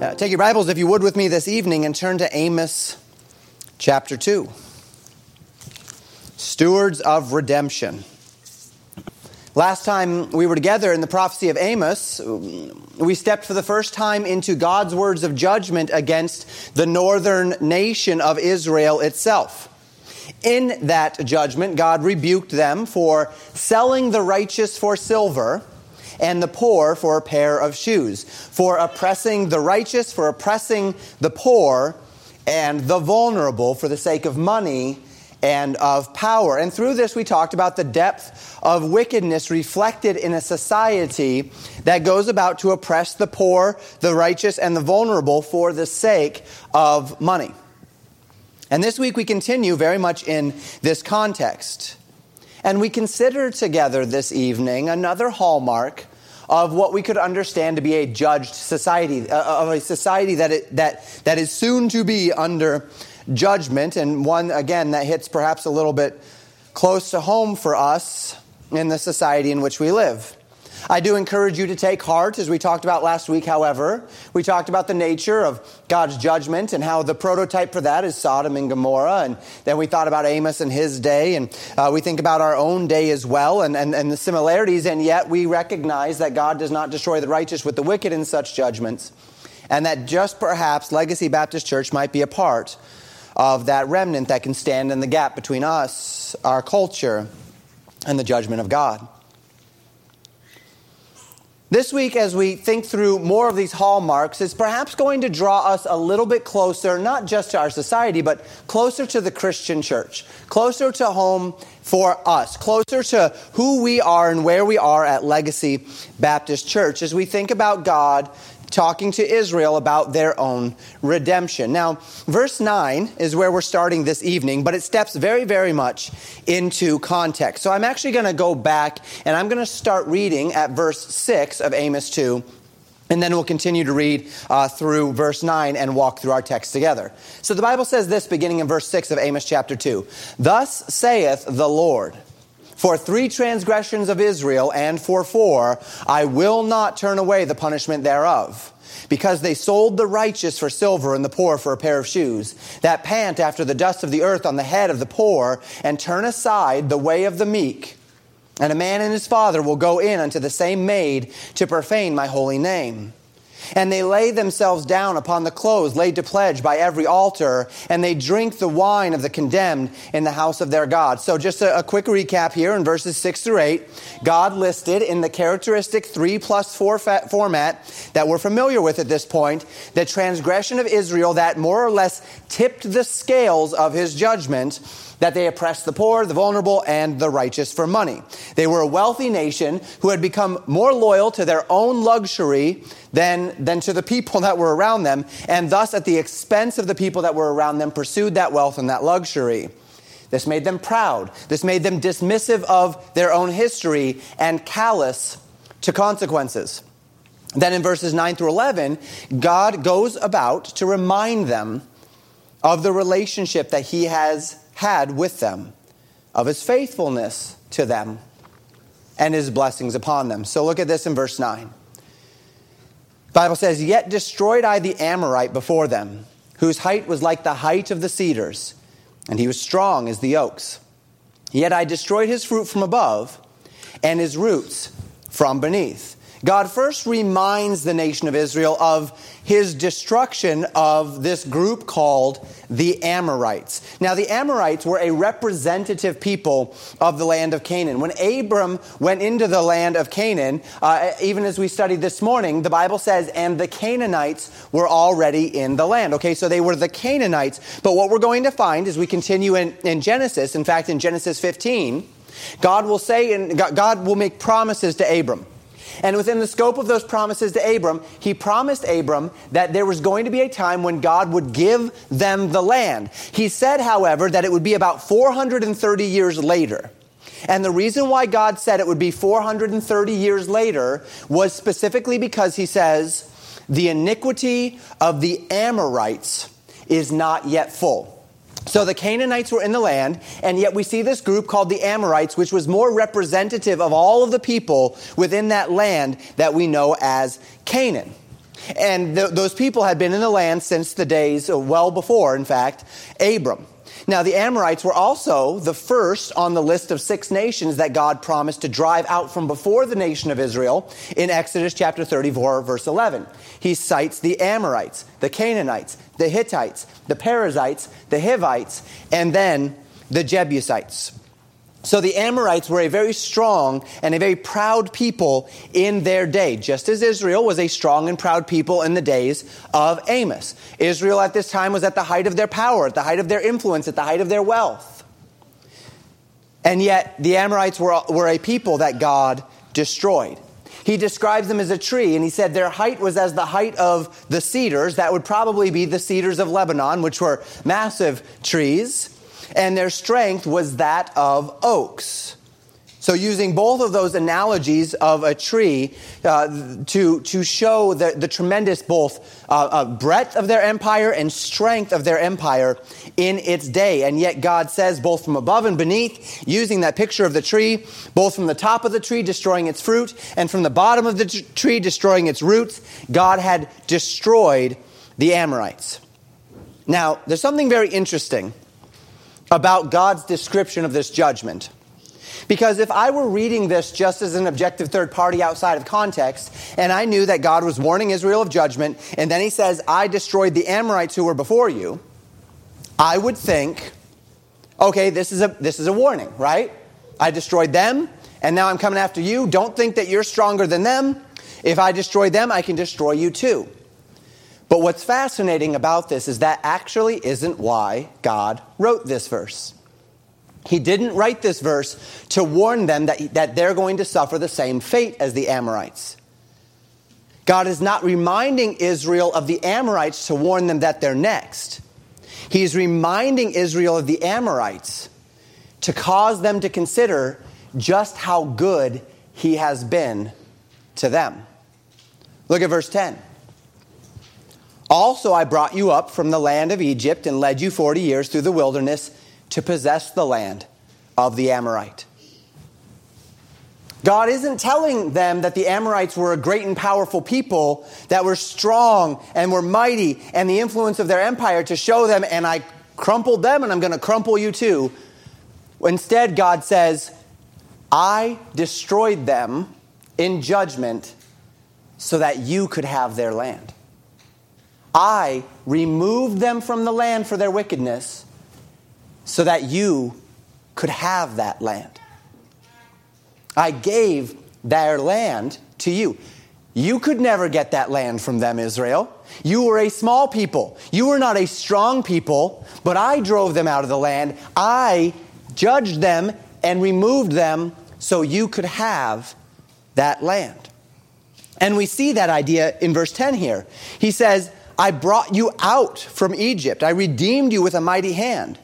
Uh, take your Bibles, if you would, with me this evening and turn to Amos chapter 2. Stewards of Redemption. Last time we were together in the prophecy of Amos, we stepped for the first time into God's words of judgment against the northern nation of Israel itself. In that judgment, God rebuked them for selling the righteous for silver and the poor for a pair of shoes, for oppressing the righteous, for oppressing the poor, and the vulnerable for the sake of money and of power. And through this, we talked about the depth of wickedness reflected in a society that goes about to oppress the poor, the righteous, and the vulnerable for the sake of money. And this week, we continue very much in this context. And we consider together this evening another hallmark of what we could understand to be a judged society, uh, of a society that, it, that, that is soon to be under judgment, and one, again, that hits perhaps a little bit close to home for us in the society in which we live. I do encourage you to take heart, as we talked about last week, however. We talked about the nature of God's judgment and how the prototype for that is Sodom and Gomorrah. And then we thought about Amos and his day. And uh, we think about our own day as well and, and, and the similarities. And yet we recognize that God does not destroy the righteous with the wicked in such judgments. And that just perhaps Legacy Baptist Church might be a part of that remnant that can stand in the gap between us, our culture, and the judgment of God. This week, as we think through more of these hallmarks, it's perhaps going to draw us a little bit closer, not just to our society, but closer to the Christian church, closer to home for us, closer to who we are and where we are at Legacy Baptist Church. As we think about God talking to Israel about their own redemption. Now, verse 9 is where we're starting this evening, but it steps very, very much into context. So I'm actually going to go back and I'm going to start reading at verse 6 of Amos 2. And then we'll continue to read uh, through verse 9 and walk through our text together. So the Bible says this beginning in verse 6 of Amos chapter 2 Thus saith the Lord. For three transgressions of Israel and for four, I will not turn away the punishment thereof. Because they sold the righteous for silver and the poor for a pair of shoes, that pant after the dust of the earth on the head of the poor, and turn aside the way of the meek. And a man and his father will go in unto the same maid to profane my holy name. And they lay themselves down upon the clothes laid to pledge by every altar, and they drink the wine of the condemned in the house of their God. So, just a, a quick recap here in verses 6 through 8. God listed in the characteristic 3 plus 4 format that we're familiar with at this point the transgression of Israel that more or less tipped the scales of his judgment that they oppressed the poor, the vulnerable, and the righteous for money. They were a wealthy nation who had become more loyal to their own luxury than, than to the people that were around them, and thus, at the expense of the people that were around them, pursued that wealth and that luxury. This made them proud. This made them dismissive of their own history and callous to consequences. Then in verses 9 through 11, God goes about to remind them of the relationship that He has had with them, of his faithfulness to them, and his blessings upon them. So look at this in verse 9. The Bible says, Yet destroyed I the Amorite before them, whose height was like the height of the cedars, and he was strong as the oaks. Yet I destroyed his fruit from above, and his roots from beneath. God first reminds the nation of Israel of his destruction of this group called the Amorites. Now, the Amorites were a representative people of the land of Canaan. When Abram went into the land of Canaan, uh, even as we studied this morning, the Bible says, and the Canaanites were already in the land. Okay, so they were the Canaanites. But what we're going to find as we continue in, in Genesis, in fact, in Genesis 15, God will say, and God will make promises to Abram. And within the scope of those promises to Abram, he promised Abram that there was going to be a time when God would give them the land. He said, however, that it would be about 430 years later. And the reason why God said it would be 430 years later was specifically because he says, the iniquity of the Amorites is not yet full. So the Canaanites were in the land, and yet we see this group called the Amorites, which was more representative of all of the people within that land that we know as Canaan. And th- those people had been in the land since the days, well before, in fact, Abram. Now, the Amorites were also the first on the list of six nations that God promised to drive out from before the nation of Israel in Exodus chapter 34, verse 11. He cites the Amorites, the Canaanites, the Hittites, the Perizzites, the Hivites, and then the Jebusites. So the Amorites were a very strong and a very proud people in their day, just as Israel was a strong and proud people in the days of Amos. Israel at this time was at the height of their power, at the height of their influence, at the height of their wealth. And yet the Amorites were, were a people that God destroyed. He describes them as a tree, and he said their height was as the height of the cedars. That would probably be the cedars of Lebanon, which were massive trees and their strength was that of oaks. So, using both of those analogies of a tree uh, to, to show the, the tremendous both uh, uh, breadth of their empire and strength of their empire in its day. And yet, God says, both from above and beneath, using that picture of the tree, both from the top of the tree, destroying its fruit, and from the bottom of the t- tree, destroying its roots, God had destroyed the Amorites. Now, there's something very interesting about God's description of this judgment. Because if I were reading this just as an objective third party outside of context, and I knew that God was warning Israel of judgment, and then he says, I destroyed the Amorites who were before you, I would think, okay, this is a, this is a warning, right? I destroyed them, and now I'm coming after you. Don't think that you're stronger than them. If I destroy them, I can destroy you too. But what's fascinating about this is that actually isn't why God wrote this verse. He didn't write this verse to warn them that, that they're going to suffer the same fate as the Amorites. God is not reminding Israel of the Amorites to warn them that they're next. He's reminding Israel of the Amorites to cause them to consider just how good he has been to them. Look at verse 10. Also, I brought you up from the land of Egypt and led you 40 years through the wilderness to possess the land of the Amorite. God isn't telling them that the Amorites were a great and powerful people that were strong and were mighty and the influence of their empire to show them, and I crumpled them and I'm going to crumple you too. Instead, God says, I destroyed them in judgment so that you could have their land. I removed them from the land for their wickedness so that you could have that land. I gave their land to you. You could never get that land from them, Israel. You were a small people. You were not a strong people, but I drove them out of the land. I judged them and removed them so you could have that land. And we see that idea in verse 10 here. He says, I brought you out from Egypt. I redeemed you with a mighty hand.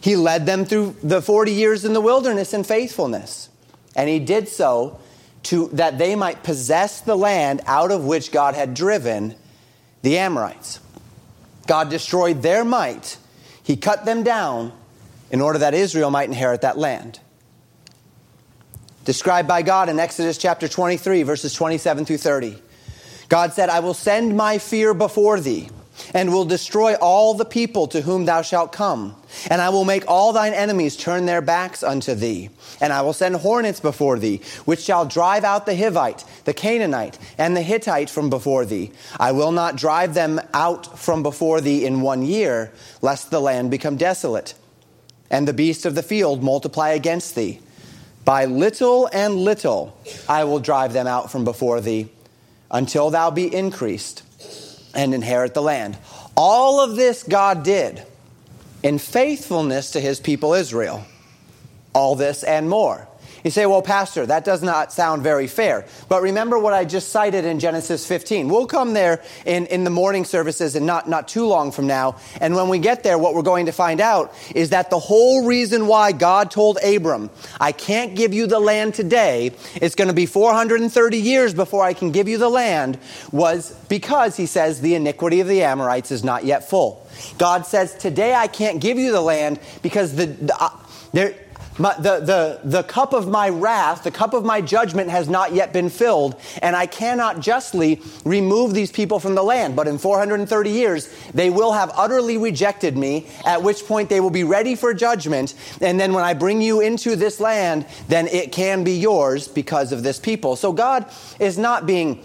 He led them through the 40 years in the wilderness in faithfulness. And he did so to, that they might possess the land out of which God had driven the Amorites. God destroyed their might. He cut them down in order that Israel might inherit that land. Described by God in Exodus chapter 23, verses 27 through 30. God said, I will send my fear before thee, and will destroy all the people to whom thou shalt come. And I will make all thine enemies turn their backs unto thee. And I will send hornets before thee, which shall drive out the Hivite, the Canaanite, and the Hittite from before thee. I will not drive them out from before thee in one year, lest the land become desolate, and the beasts of the field multiply against thee. By little and little I will drive them out from before thee until thou be increased and inherit the land. All of this God did in faithfulness to his people Israel. All this and more. You say, well, Pastor, that does not sound very fair. But remember what I just cited in Genesis 15. We'll come there in, in the morning services and not, not too long from now. And when we get there, what we're going to find out is that the whole reason why God told Abram, I can't give you the land today, it's going to be 430 years before I can give you the land, was because, he says, the iniquity of the Amorites is not yet full. God says, Today I can't give you the land because the, the uh, there My, the, the, the cup of my wrath, the cup of my judgment has not yet been filled, and I cannot justly remove these people from the land. But in 430 years, they will have utterly rejected me, at which point they will be ready for judgment. And then when I bring you into this land, then it can be yours because of this people. So God is not being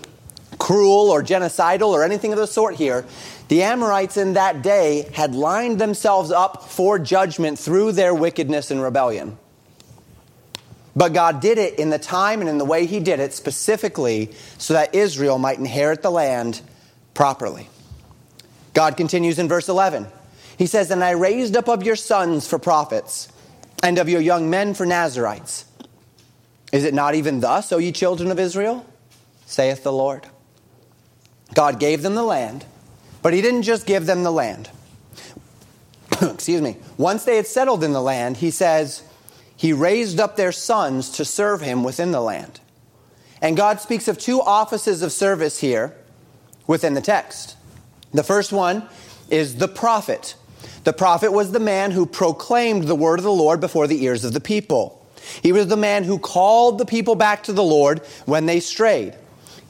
cruel or genocidal or anything of the sort here. The Amorites in that day had lined themselves up for judgment through their wickedness and rebellion. But God did it in the time and in the way He did it specifically so that Israel might inherit the land properly. God continues in verse 11. He says, And I raised up of your sons for prophets, and of your young men for Nazarites. Is it not even thus, O ye children of Israel? saith the Lord. God gave them the land, but He didn't just give them the land. Excuse me. Once they had settled in the land, He says, he raised up their sons to serve him within the land. And God speaks of two offices of service here within the text. The first one is the prophet. The prophet was the man who proclaimed the word of the Lord before the ears of the people. He was the man who called the people back to the Lord when they strayed.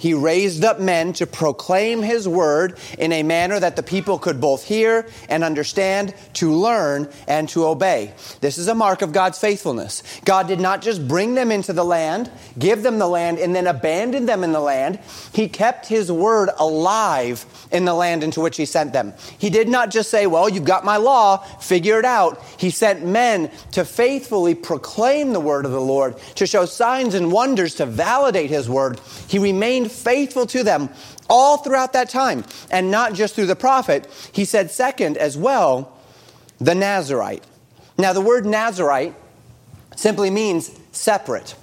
He raised up men to proclaim his word in a manner that the people could both hear and understand, to learn and to obey. This is a mark of God's faithfulness. God did not just bring them into the land, give them the land, and then abandon them in the land. He kept his word alive in the land into which he sent them. He did not just say, Well, you've got my law, figure it out. He sent men to faithfully proclaim the word of the Lord, to show signs and wonders to validate his word. He remained faithful to them all throughout that time, and not just through the prophet. He said, second, as well, the Nazarite. Now, the word Nazarite simply means separate.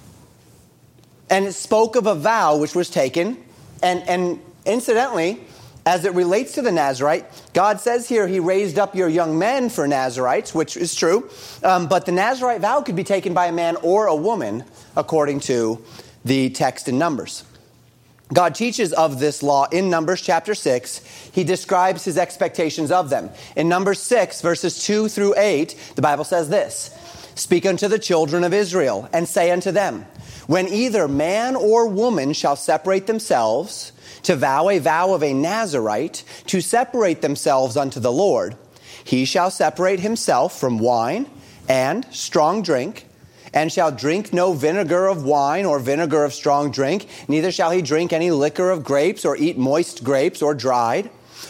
And it spoke of a vow which was taken. And, and incidentally, as it relates to the Nazarite, God says here he raised up your young men for Nazarites, which is true. Um, but the Nazarite vow could be taken by a man or a woman, according to the text in Numbers. God teaches of this law in Numbers chapter 6. He describes his expectations of them. In Numbers 6, verses 2 through 8, the Bible says this Speak unto the children of Israel, and say unto them, When either man or woman shall separate themselves, to vow a vow of a Nazarite, to separate themselves unto the Lord, he shall separate himself from wine and strong drink and shall drink no vinegar of wine or vinegar of strong drink, neither shall he drink any liquor of grapes or eat moist grapes or dried.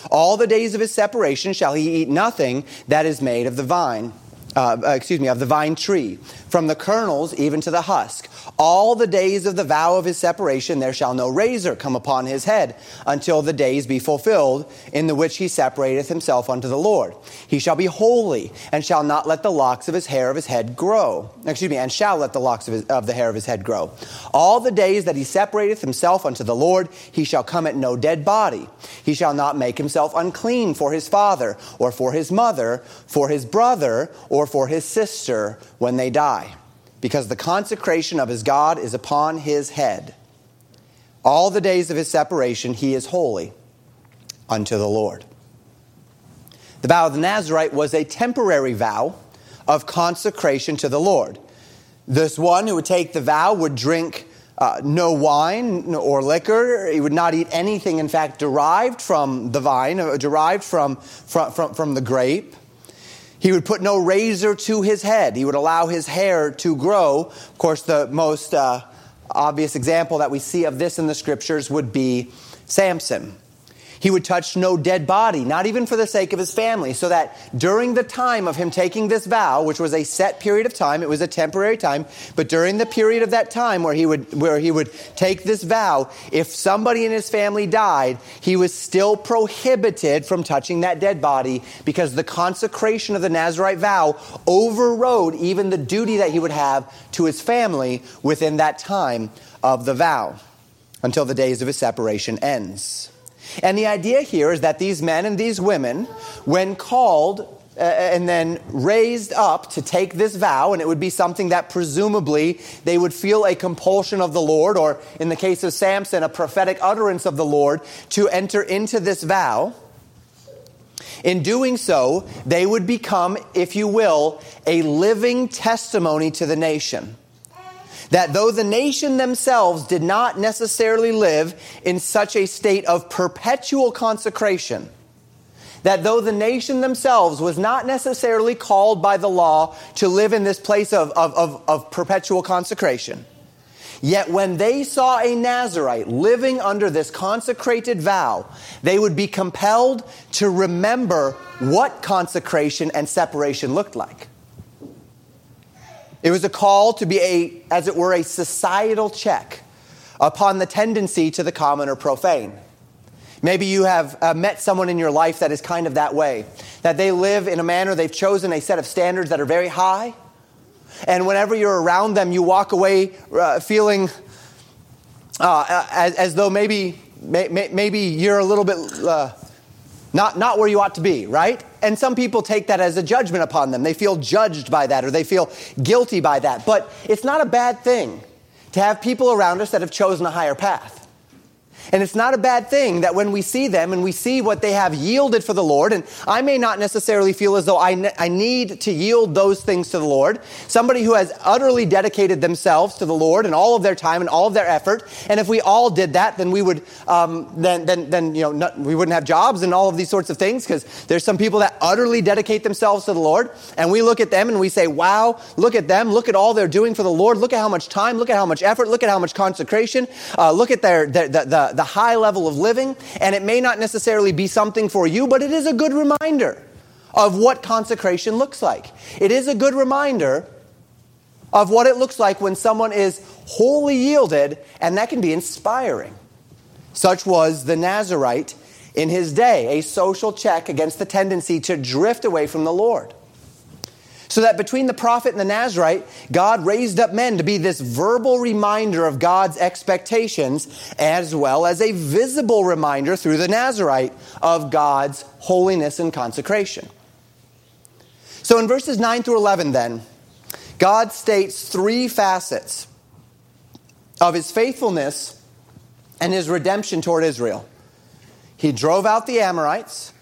All the days of his separation shall he eat nothing that is made of the vine uh, uh, excuse me, of the vine tree, from the kernels even to the husk. All the days of the vow of his separation, there shall no razor come upon his head until the days be fulfilled in the which he separateth himself unto the Lord. He shall be holy and shall not let the locks of his hair of his head grow. Excuse me, and shall let the locks of, his, of the hair of his head grow. All the days that he separateth himself unto the Lord, he shall come at no dead body. He shall not make himself unclean for his father or for his mother, for his brother, or or for his sister when they die, because the consecration of his God is upon his head. All the days of his separation he is holy unto the Lord. The vow of the Nazarite was a temporary vow of consecration to the Lord. This one who would take the vow would drink uh, no wine or liquor. He would not eat anything, in fact, derived from the vine, uh, derived from, from, from, from the grape. He would put no razor to his head. He would allow his hair to grow. Of course, the most uh, obvious example that we see of this in the scriptures would be Samson. He would touch no dead body, not even for the sake of his family, so that during the time of him taking this vow, which was a set period of time, it was a temporary time, but during the period of that time where he would, where he would take this vow, if somebody in his family died, he was still prohibited from touching that dead body because the consecration of the Nazarite vow overrode even the duty that he would have to his family within that time of the vow until the days of his separation ends. And the idea here is that these men and these women, when called uh, and then raised up to take this vow, and it would be something that presumably they would feel a compulsion of the Lord, or in the case of Samson, a prophetic utterance of the Lord to enter into this vow. In doing so, they would become, if you will, a living testimony to the nation. That though the nation themselves did not necessarily live in such a state of perpetual consecration, that though the nation themselves was not necessarily called by the law to live in this place of, of, of, of perpetual consecration, Yet when they saw a Nazarite living under this consecrated vow, they would be compelled to remember what consecration and separation looked like. It was a call to be a, as it were, a societal check upon the tendency to the common or profane. Maybe you have uh, met someone in your life that is kind of that way, that they live in a manner, they've chosen a set of standards that are very high, and whenever you're around them, you walk away uh, feeling uh, as, as, though maybe, may, maybe you're a little bit uh, not, not where you ought to be, right? And some people take that as a judgment upon them. They feel judged by that or they feel guilty by that. But it's not a bad thing to have people around us that have chosen a higher path. And it's not a bad thing that when we see them and we see what they have yielded for the Lord, and I may not necessarily feel as though I, ne- I need to yield those things to the Lord. Somebody who has utterly dedicated themselves to the Lord and all of their time and all of their effort. And if we all did that, then we would, um, then, then, then, you know, not, we wouldn't have jobs and all of these sorts of things because there's some people that utterly dedicate themselves to the Lord. And we look at them and we say, wow, look at them. Look at all they're doing for the Lord. Look at how much time. Look at how much effort. Look at how much consecration. Uh, look at their, their the, the, the high level of living, and it may not necessarily be something for you, but it is a good reminder of what consecration looks like. It is a good reminder of what it looks like when someone is wholly yielded, and that can be inspiring. Such was the Nazarite in his day, a social check against the tendency to drift away from the Lord. So that between the prophet and the Nazarite, God raised up men to be this verbal reminder of God's expectations, as well as a visible reminder through the Nazarite of God's holiness and consecration. So in verses 9 through 11, then, God states three facets of his faithfulness and his redemption toward Israel. He drove out the Amorites.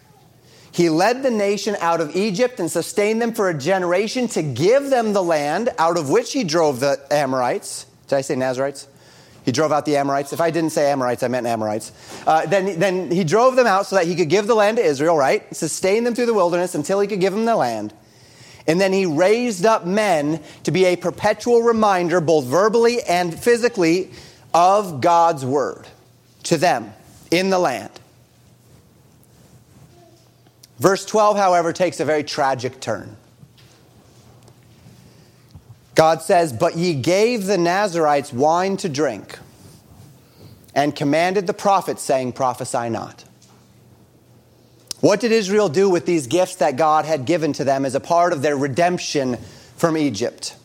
He led the nation out of Egypt and sustained them for a generation to give them the land out of which he drove the Amorites. Did I say Nazarites? He drove out the Amorites. If I didn't say Amorites, I meant Amorites. Uh, then, then he drove them out so that he could give the land to Israel, right? Sustain them through the wilderness until he could give them the land. And then he raised up men to be a perpetual reminder, both verbally and physically, of God's word to them in the land. Verse 12, however, takes a very tragic turn. God says, But ye gave the Nazarites wine to drink, and commanded the prophets, saying, Prophesy not. What did Israel do with these gifts that God had given to them as a part of their redemption from Egypt?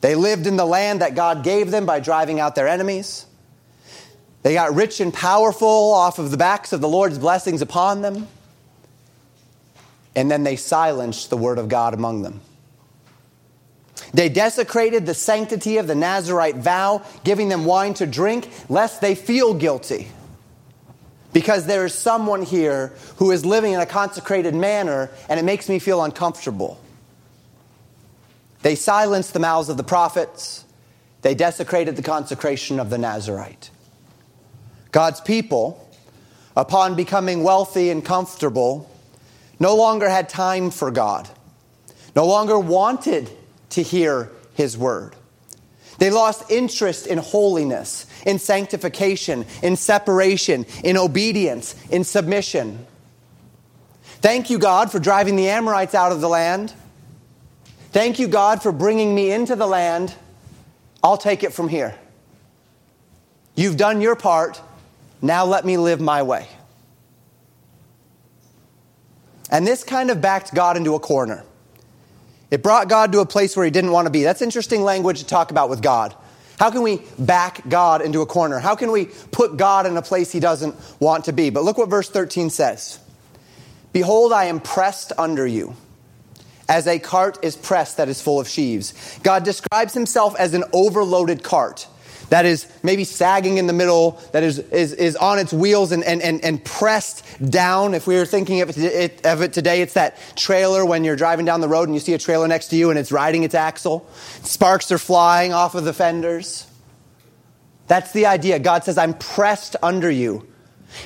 They lived in the land that God gave them by driving out their enemies. They got rich and powerful off of the backs of the Lord's blessings upon them and then they silenced the word of God among them. They desecrated the sanctity of the Nazarite vow, giving them wine to drink, lest they feel guilty. Because there is someone here who is living in a consecrated manner, and it makes me feel uncomfortable. They silenced the mouths of the prophets, they desecrated the consecration of the Nazarite. God's people, upon becoming wealthy and comfortable, no longer had time for God, no longer wanted to hear His word. They lost interest in holiness, in sanctification, in separation, in obedience, in submission. Thank you, God, for driving the Amorites out of the land. Thank you, God, for bringing me into the land. I'll take it from here. You've done your part. Now let me live my way. And this kind of backed God into a corner. It brought God to a place where he didn't want to be. That's interesting language to talk about with God. How can we back God into a corner? How can we put God in a place he doesn't want to be? But look what verse 13 says Behold, I am pressed under you, as a cart is pressed that is full of sheaves. God describes himself as an overloaded cart that is maybe sagging in the middle, that is, is, is on its wheels and, and, and, and pressed down. If we were thinking of it, of it today, it's that trailer when you're driving down the road and you see a trailer next to you and it's riding its axle. Sparks are flying off of the fenders. That's the idea. God says, I'm pressed under you.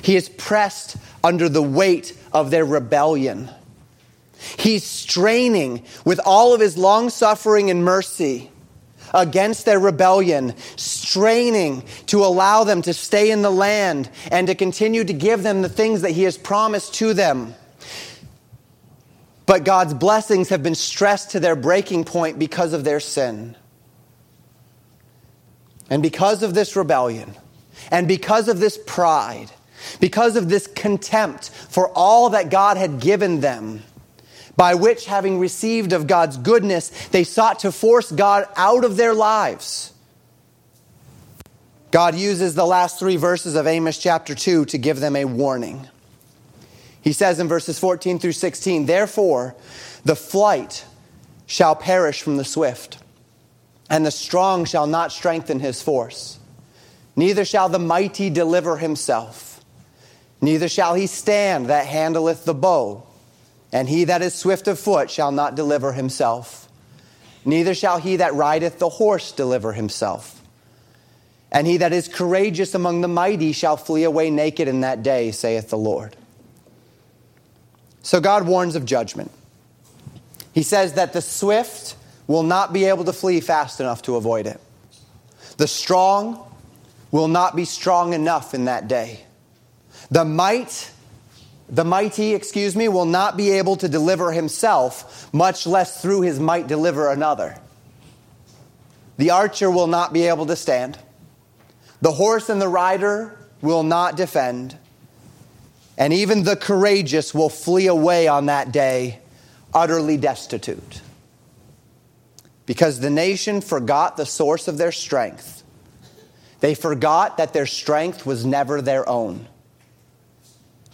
He is pressed under the weight of their rebellion. He's straining with all of his long suffering and mercy against their rebellion, straining to allow them to stay in the land and to continue to give them the things that he has promised to them. But God's blessings have been stressed to their breaking point because of their sin. And because of this rebellion, and because of this pride, because of this contempt for all that God had given them, by which, having received of God's goodness, they sought to force God out of their lives. God uses the last three verses of Amos chapter 2 to give them a warning. He says in verses 14 through 16, Therefore, the flight shall perish from the swift, and the strong shall not strengthen his force. Neither shall the mighty deliver himself, neither shall he stand that handleth the bow. And he that is swift of foot shall not deliver himself, neither shall he that rideth the horse deliver himself. And he that is courageous among the mighty shall flee away naked in that day, saith the Lord. So God warns of judgment. He says that the swift will not be able to flee fast enough to avoid it. The strong will not be strong enough in that day. The might the mighty, excuse me, will not be able to deliver himself, much less through his might deliver another. The archer will not be able to stand. The horse and the rider will not defend. And even the courageous will flee away on that day, utterly destitute. Because the nation forgot the source of their strength. They forgot that their strength was never their own.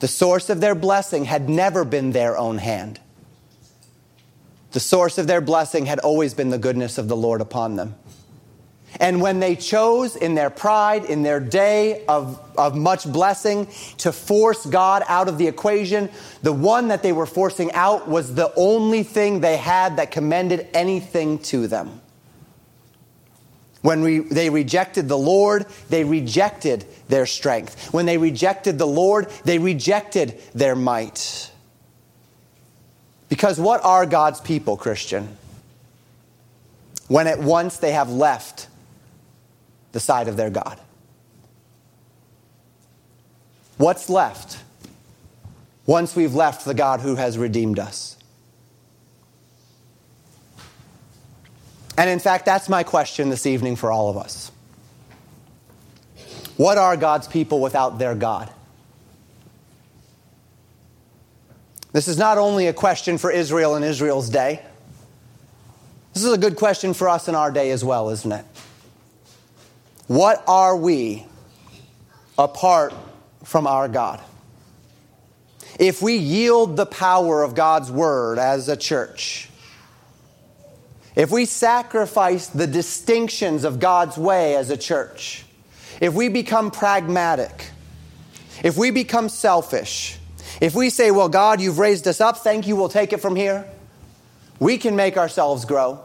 The source of their blessing had never been their own hand. The source of their blessing had always been the goodness of the Lord upon them. And when they chose in their pride, in their day of, of much blessing, to force God out of the equation, the one that they were forcing out was the only thing they had that commended anything to them. When we, they rejected the Lord, they rejected their strength. When they rejected the Lord, they rejected their might. Because what are God's people, Christian? When at once they have left the side of their God. What's left once we've left the God who has redeemed us? And in fact, that's my question this evening for all of us. What are God's people without their God? This is not only a question for Israel in Israel's day. This is a good question for us in our day as well, isn't it? What are we apart from our God? If we yield the power of God's word as a church, if we sacrifice the distinctions of God's way as a church, if we become pragmatic, if we become selfish, if we say, Well, God, you've raised us up, thank you, we'll take it from here, we can make ourselves grow.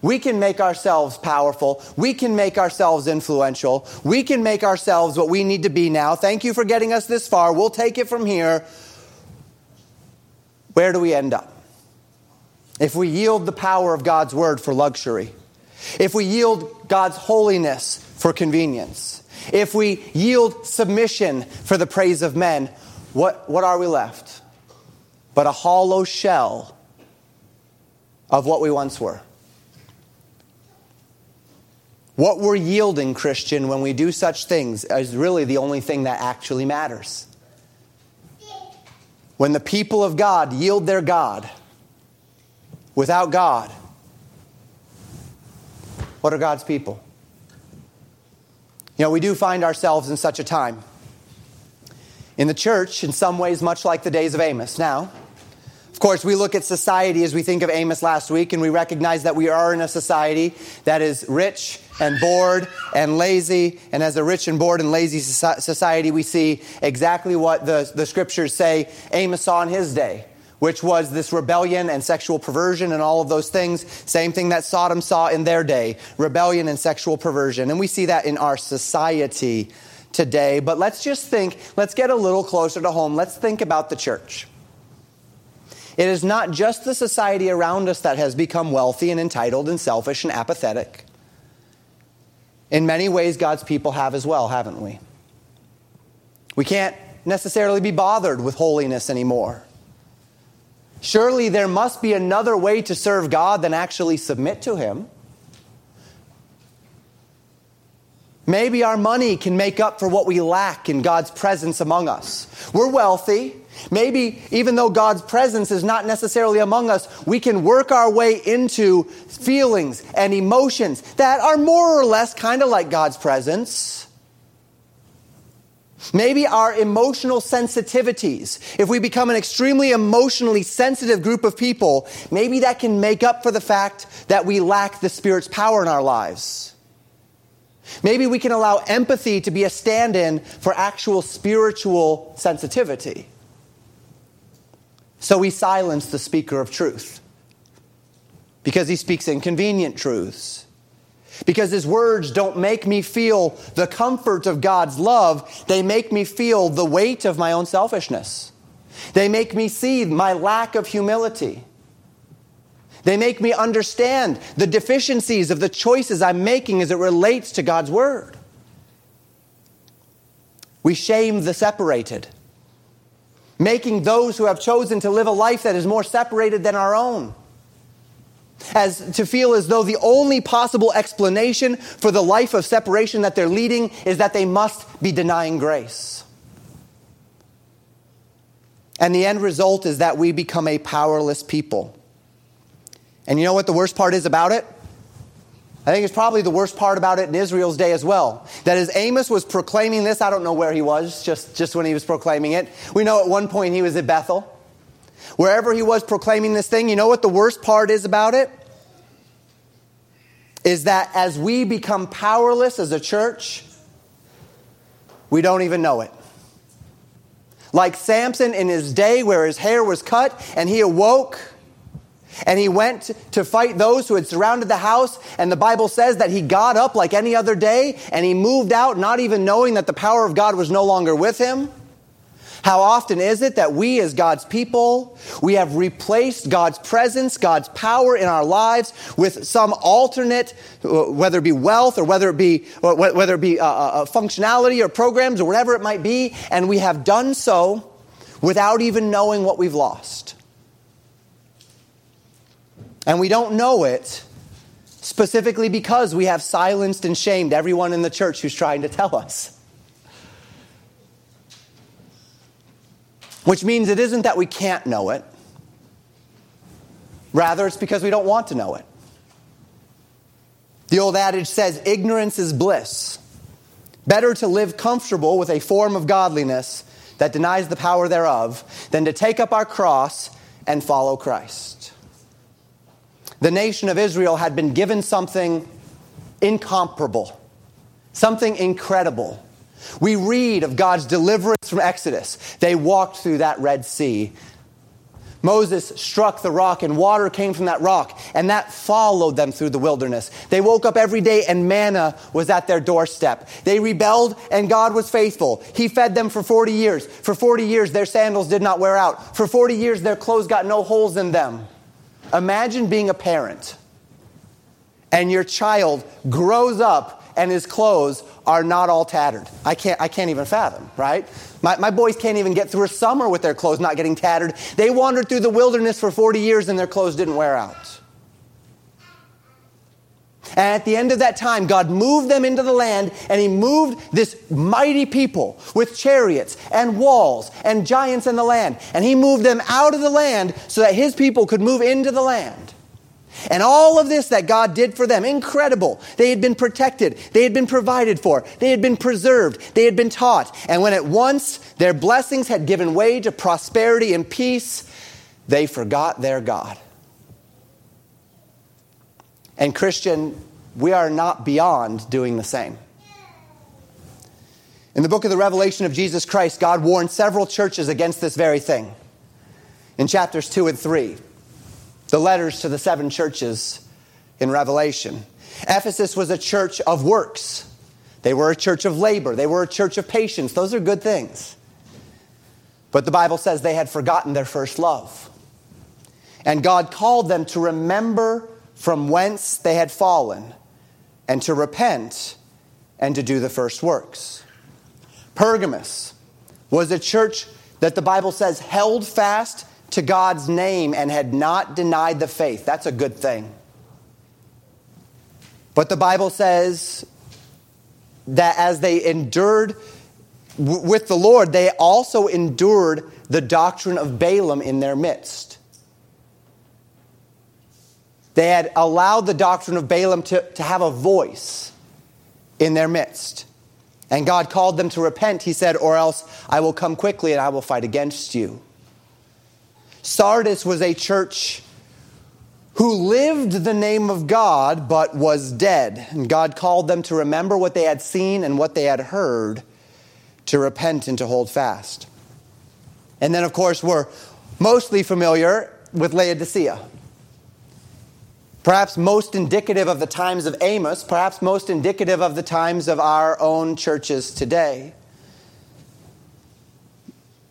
We can make ourselves powerful. We can make ourselves influential. We can make ourselves what we need to be now. Thank you for getting us this far. We'll take it from here. Where do we end up? If we yield the power of God's word for luxury, if we yield God's holiness for convenience, if we yield submission for the praise of men, what, what are we left? But a hollow shell of what we once were. What we're yielding, Christian, when we do such things is really the only thing that actually matters. When the people of God yield their God, without God. What are God's people? You know, we do find ourselves in such a time. In the church, in some ways, much like the days of Amos. Now, of course, we look at society as we think of Amos last week, and we recognize that we are in a society that is rich and bored and lazy. And as a rich and bored and lazy society, we see exactly what the, the scriptures say Amos saw in his day, which was this rebellion and sexual perversion and all of those things. Same thing that Sodom saw in their day rebellion and sexual perversion. And we see that in our society today. But let's just think, let's get a little closer to home. Let's think about the church. It is not just the society around us that has become wealthy and entitled and selfish and apathetic. In many ways, God's people have as well, haven't we? We can't necessarily be bothered with holiness anymore. Surely there must be another way to serve God than actually submit to Him. Maybe our money can make up for what we lack in God's presence among us. We're wealthy. Maybe even though God's presence is not necessarily among us, we can work our way into feelings and emotions that are more or less kind of like God's presence. Maybe our emotional sensitivities, if we become an extremely emotionally sensitive group of people, maybe that can make up for the fact that we lack the Spirit's power in our lives. Maybe we can allow empathy to be a stand in for actual spiritual sensitivity. So we silence the speaker of truth because he speaks inconvenient truths. Because his words don't make me feel the comfort of God's love, they make me feel the weight of my own selfishness. They make me see my lack of humility. They make me understand the deficiencies of the choices I'm making as it relates to God's Word. We shame the separated, making those who have chosen to live a life that is more separated than our own. As to feel as though the only possible explanation for the life of separation that they're leading is that they must be denying grace. And the end result is that we become a powerless people. And you know what the worst part is about it? I think it's probably the worst part about it in Israel's day as well. That as Amos was proclaiming this, I don't know where he was, just, just when he was proclaiming it. We know at one point he was at Bethel. Wherever he was proclaiming this thing, you know what the worst part is about it? Is that as we become powerless as a church, we don't even know it. Like Samson in his day where his hair was cut and he awoke and he went to fight those who had surrounded the house. And the Bible says that he got up like any other day and he moved out, not even knowing that the power of God was no longer with him. How often is it that we, as God's people, we have replaced God's presence, God's power in our lives with some alternate, uh, whether it be wealth or whether it be whether it be uh, uh, functionality or programs or whatever it might be, and we have done so without even knowing what we've lost. And we don't know it specifically because we have silenced and shamed everyone in the church who's trying to tell us. Which means it isn't that we can't know it, rather, it's because we don't want to know it. The old adage says, ignorance is bliss. Better to live comfortable with a form of godliness that denies the power thereof than to take up our cross and follow Christ the nation of Israel had been given something incomparable, something incredible. We read of God's deliverance from Exodus. They walked through that Red Sea. Moses struck the rock and water came from that rock, and that followed them through the wilderness. They woke up every day and manna was at their doorstep. They rebelled and God was faithful. He fed them for 40 years. For 40 years, their sandals did not wear out. For 40 years, their clothes got no holes in them. Imagine being a parent and your child grows up and his clothes are not all tattered. I can't, I can't even fathom, right? My, my boys can't even get through a summer with their clothes not getting tattered. They wandered through the wilderness for 40 years and their clothes didn't wear out. And at the end of that time, God moved them into the land, and He moved this mighty people with chariots and walls and giants in the land. And He moved them out of the land so that His people could move into the land. And all of this that God did for them, incredible. They had been protected. They had been provided for. They had been preserved. They had been taught. And when at once their blessings had given way to prosperity and peace, they forgot their God. And Christian, we are not beyond doing the same. In the book of the Revelation of Jesus Christ, God warned several churches against this very thing. In chapters 2 and 3, the letters to the seven churches in Revelation. Ephesus was a church of works. They were a church of labor. They were a church of patience. Those are good things. But the Bible says they had forgotten their first love. And God called them to remember from whence they had fallen and to repent and to do the first works. Pergamus was a church that the Bible says held fast to God's name and had not denied the faith. That's a good thing. But the Bible says that as they endured with the Lord, they also endured the doctrine of Balaam in their midst. They had allowed the doctrine of Balaam to, to have a voice in their midst. And God called them to repent, he said, or else I will come quickly and I will fight against you. Sardis was a church who lived the name of God but was dead. And God called them to remember what they had seen and what they had heard, to repent and to hold fast. And then, of course, we're mostly familiar with Laodicea. Perhaps most indicative of the times of Amos, perhaps most indicative of the times of our own churches today.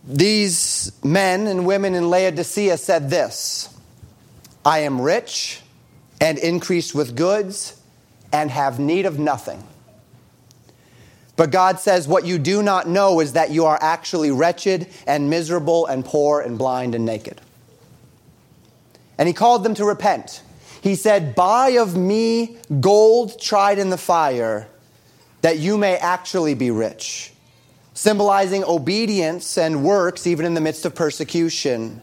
These men and women in Laodicea said this I am rich and increased with goods and have need of nothing. But God says, What you do not know is that you are actually wretched and miserable and poor and blind and naked. And He called them to repent. He said, Buy of me gold tried in the fire, that you may actually be rich, symbolizing obedience and works even in the midst of persecution.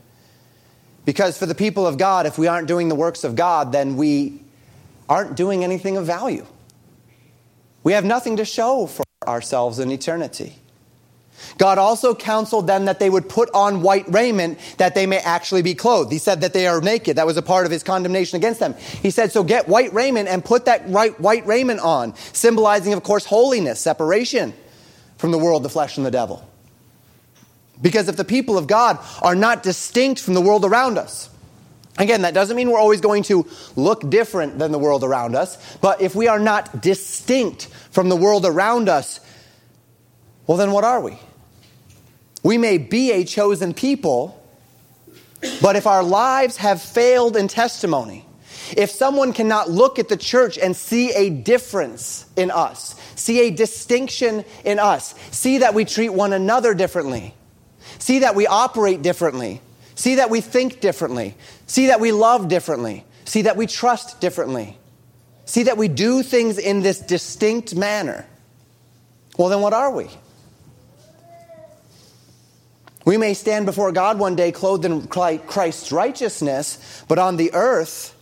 Because for the people of God, if we aren't doing the works of God, then we aren't doing anything of value. We have nothing to show for ourselves in eternity. God also counseled them that they would put on white raiment that they may actually be clothed. He said that they are naked. That was a part of his condemnation against them. He said, So get white raiment and put that white raiment on, symbolizing, of course, holiness, separation from the world, the flesh, and the devil. Because if the people of God are not distinct from the world around us, again, that doesn't mean we're always going to look different than the world around us, but if we are not distinct from the world around us, well, then what are we? We may be a chosen people, but if our lives have failed in testimony, if someone cannot look at the church and see a difference in us, see a distinction in us, see that we treat one another differently, see that we operate differently, see that we think differently, see that we love differently, see that we trust differently, see that we do things in this distinct manner, well, then what are we? We may stand before God one day clothed in Christ's righteousness, but on the earth,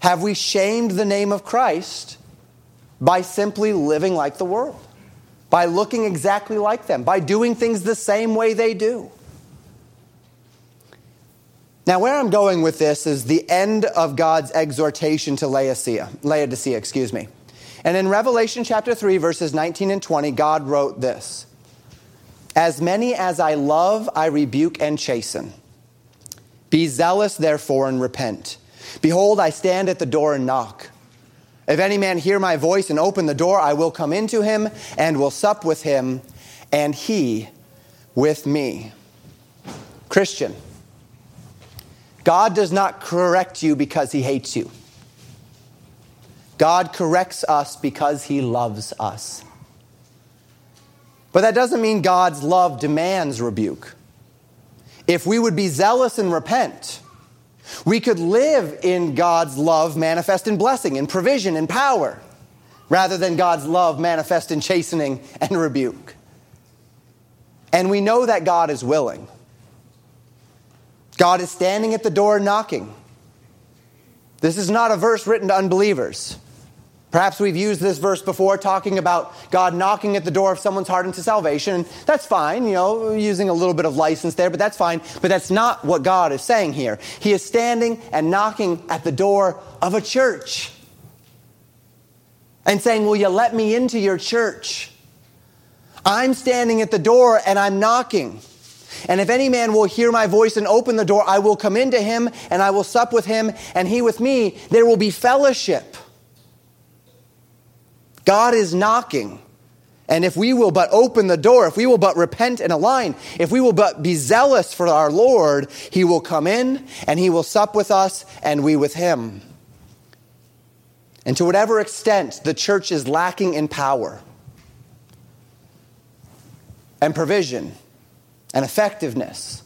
have we shamed the name of Christ by simply living like the world, by looking exactly like them, by doing things the same way they do? Now, where I'm going with this is the end of God's exhortation to Laodicea, Laodicea, excuse me. And in Revelation chapter 3, verses 19 and 20, God wrote this as many as I love, I rebuke and chasten. Be zealous, therefore, and repent. Behold, I stand at the door and knock. If any man hear my voice and open the door, I will come into him and will sup with him, and he with me. Christian, God does not correct you because he hates you. God corrects us because he loves us. But that doesn't mean God's love demands rebuke. If we would be zealous and repent, we could live in God's love manifest in blessing, in provision, in power, rather than God's love manifest in chastening and rebuke. And we know that God is willing. God is standing at the door knocking. This is not a verse written to unbelievers. Perhaps we've used this verse before talking about God knocking at the door of someone's heart into salvation. That's fine, you know, using a little bit of license there, but that's fine. But that's not what God is saying here. He is standing and knocking at the door of a church. and saying, Will you let me into your church? I'm standing at the door and I'm knocking. And if any man will hear my voice and open the door, I will come into him and I will sup with him and he with me. There will be fellowship. God is knocking. And if we will but open the door, if we will but repent and align, if we will but be zealous for our Lord, he will come in and he will sup with us and we with him. And to whatever extent the church is lacking in power and provision and effectiveness,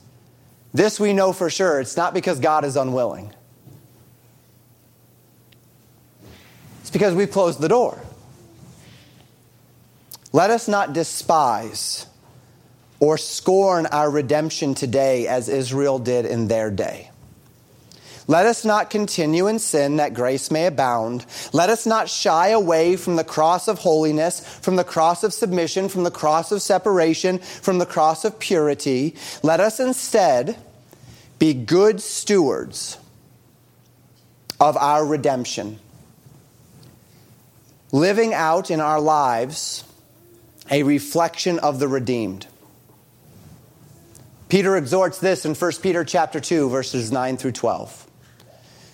this we know for sure. It's not because God is unwilling, it's because we've closed the door. Let us not despise or scorn our redemption today as Israel did in their day. Let us not continue in sin that grace may abound. Let us not shy away from the cross of holiness, from the cross of submission, from the cross of separation, from the cross of purity. Let us instead be good stewards of our redemption, living out in our lives a reflection of the redeemed. Peter exhorts this in 1 Peter chapter 2 verses 9 through 12.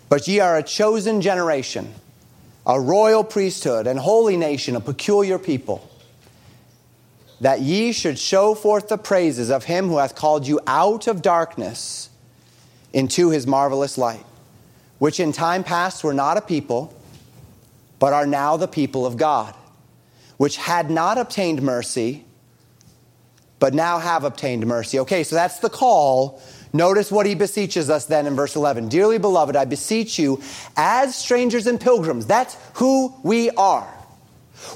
But ye are a chosen generation, a royal priesthood, and holy nation, a peculiar people, that ye should show forth the praises of him who hath called you out of darkness into his marvelous light, which in time past were not a people, but are now the people of God, which had not obtained mercy, but now have obtained mercy. Okay, so that's the call Notice what he beseeches us then in verse 11. Dearly beloved, I beseech you as strangers and pilgrims. That's who we are.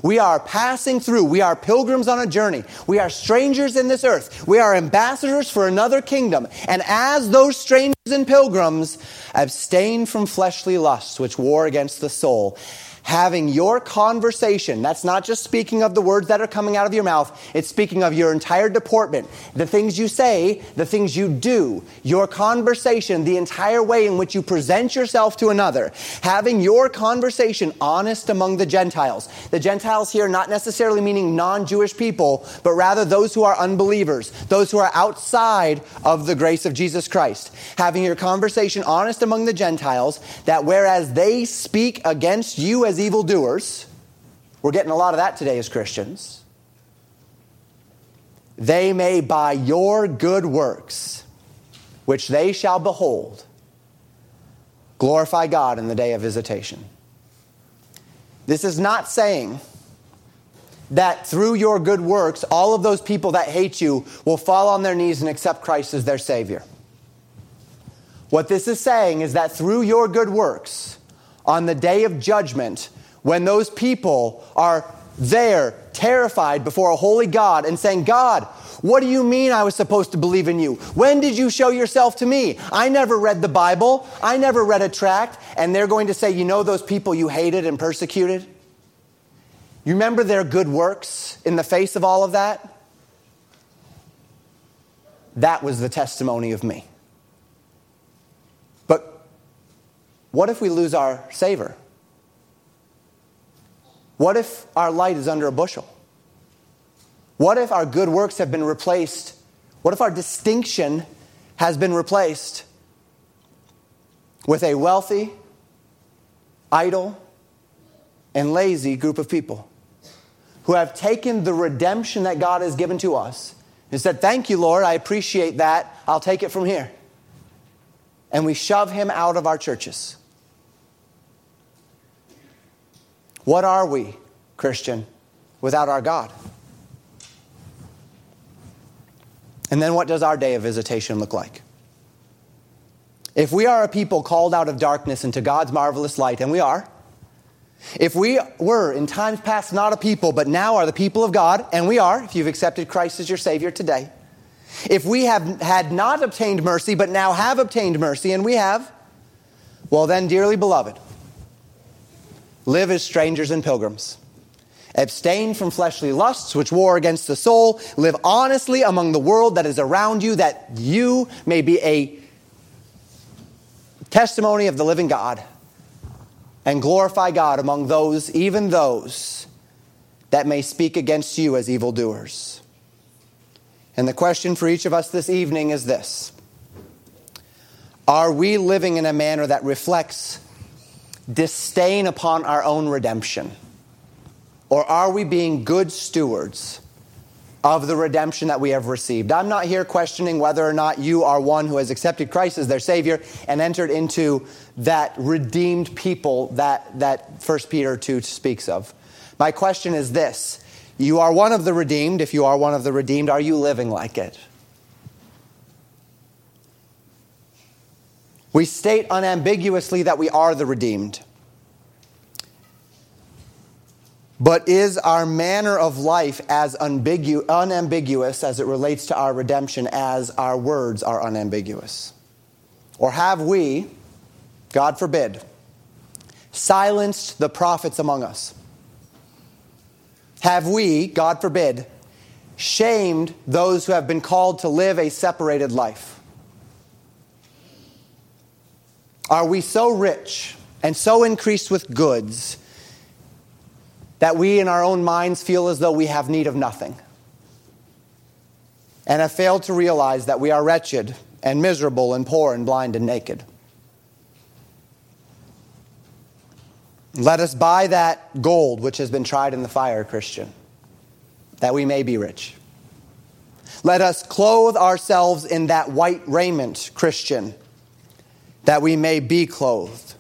We are passing through. We are pilgrims on a journey. We are strangers in this earth. We are ambassadors for another kingdom. And as those strangers and pilgrims, abstain from fleshly lusts which war against the soul having your conversation. That's not just speaking of the words that are coming out of your mouth, it's speaking of your entire deportment. The things you say, the things you do, your conversation, the entire way in which you present yourself to another. Having your conversation honest among the Gentiles. The Gentiles here not necessarily meaning non Jewish people, but rather those who are unbelievers, those who are outside of the grace of Jesus Christ. Having your conversation honest among the Gentiles, that whereas they speak against you as as evildoers. We're getting a lot of that today as Christians. They may, by your good works, which they shall behold, glorify God in the day of visitation. This is not saying that through your good works, all of those people that hate you will fall on their knees and accept Christ as their Savior. What this is saying is that through your good works, on the day of judgment, when those people are there, terrified before a holy God and saying, God, what do you mean I was supposed to believe in you? When did you show yourself to me? I never read the Bible. I never read a tract. And they're going to say, You know those people you hated and persecuted? You remember their good works in the face of all of that? That was the testimony of me. What if we lose our savor? What if our light is under a bushel? What if our good works have been replaced? What if our distinction has been replaced with a wealthy, idle, and lazy group of people who have taken the redemption that God has given to us and said, Thank you, Lord, I appreciate that. I'll take it from here. And we shove him out of our churches. What are we, Christian, without our God? And then what does our day of visitation look like? If we are a people called out of darkness into God's marvelous light, and we are, if we were in times past not a people, but now are the people of God, and we are, if you've accepted Christ as your Savior today, if we have had not obtained mercy, but now have obtained mercy, and we have, well, then, dearly beloved, Live as strangers and pilgrims. Abstain from fleshly lusts which war against the soul. Live honestly among the world that is around you, that you may be a testimony of the living God. and glorify God among those, even those that may speak against you as evildoers. And the question for each of us this evening is this Are we living in a manner that reflects disdain upon our own redemption? Or are we being good stewards of the redemption that we have received? I'm not here questioning whether or not you are one who has accepted Christ as their Savior and entered into that redeemed people that, that 1 Peter 2 speaks of. My question is this You are one of the redeemed. If you are one of the redeemed, are you living like it? We state unambiguously that we are the redeemed. But is our manner of life as unambigu- unambiguous as it relates to our redemption as our words are unambiguous? Or have we, God forbid, silenced the prophets among us? Have we, God forbid, shamed those who have been called to live a separated life? Are we so rich and so increased with goods that we in our own minds feel as though we have need of nothing and have failed to realize that we are wretched and miserable and poor and blind and naked. Let us buy that gold which has been tried in the fire, Christian, that we may be rich. Let us clothe ourselves in that white raiment, Christian, that we may be clothed.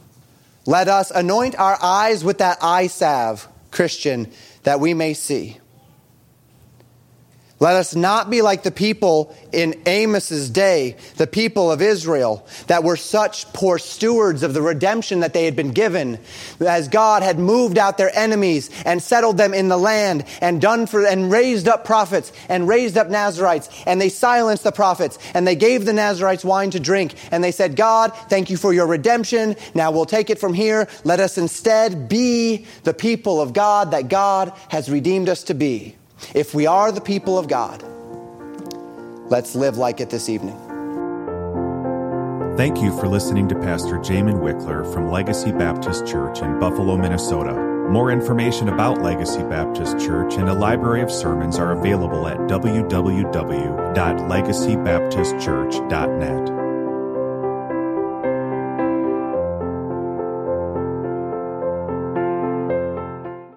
Let us anoint our eyes with that eye salve, Christian, that we may see. Let us not be like the people in Amos's day, the people of Israel, that were such poor stewards of the redemption that they had been given, as God had moved out their enemies and settled them in the land and done for and raised up prophets and raised up Nazarites, and they silenced the prophets and they gave the Nazarites wine to drink, and they said, God, thank you for your redemption. Now we'll take it from here. Let us instead be the people of God that God has redeemed us to be. If we are the people of God, let's live like it this evening. Thank you for listening to Pastor Jamin Wickler from Legacy Baptist Church in Buffalo, Minnesota. More information about Legacy Baptist Church and a library of sermons are available at www.legacybaptistchurch.net.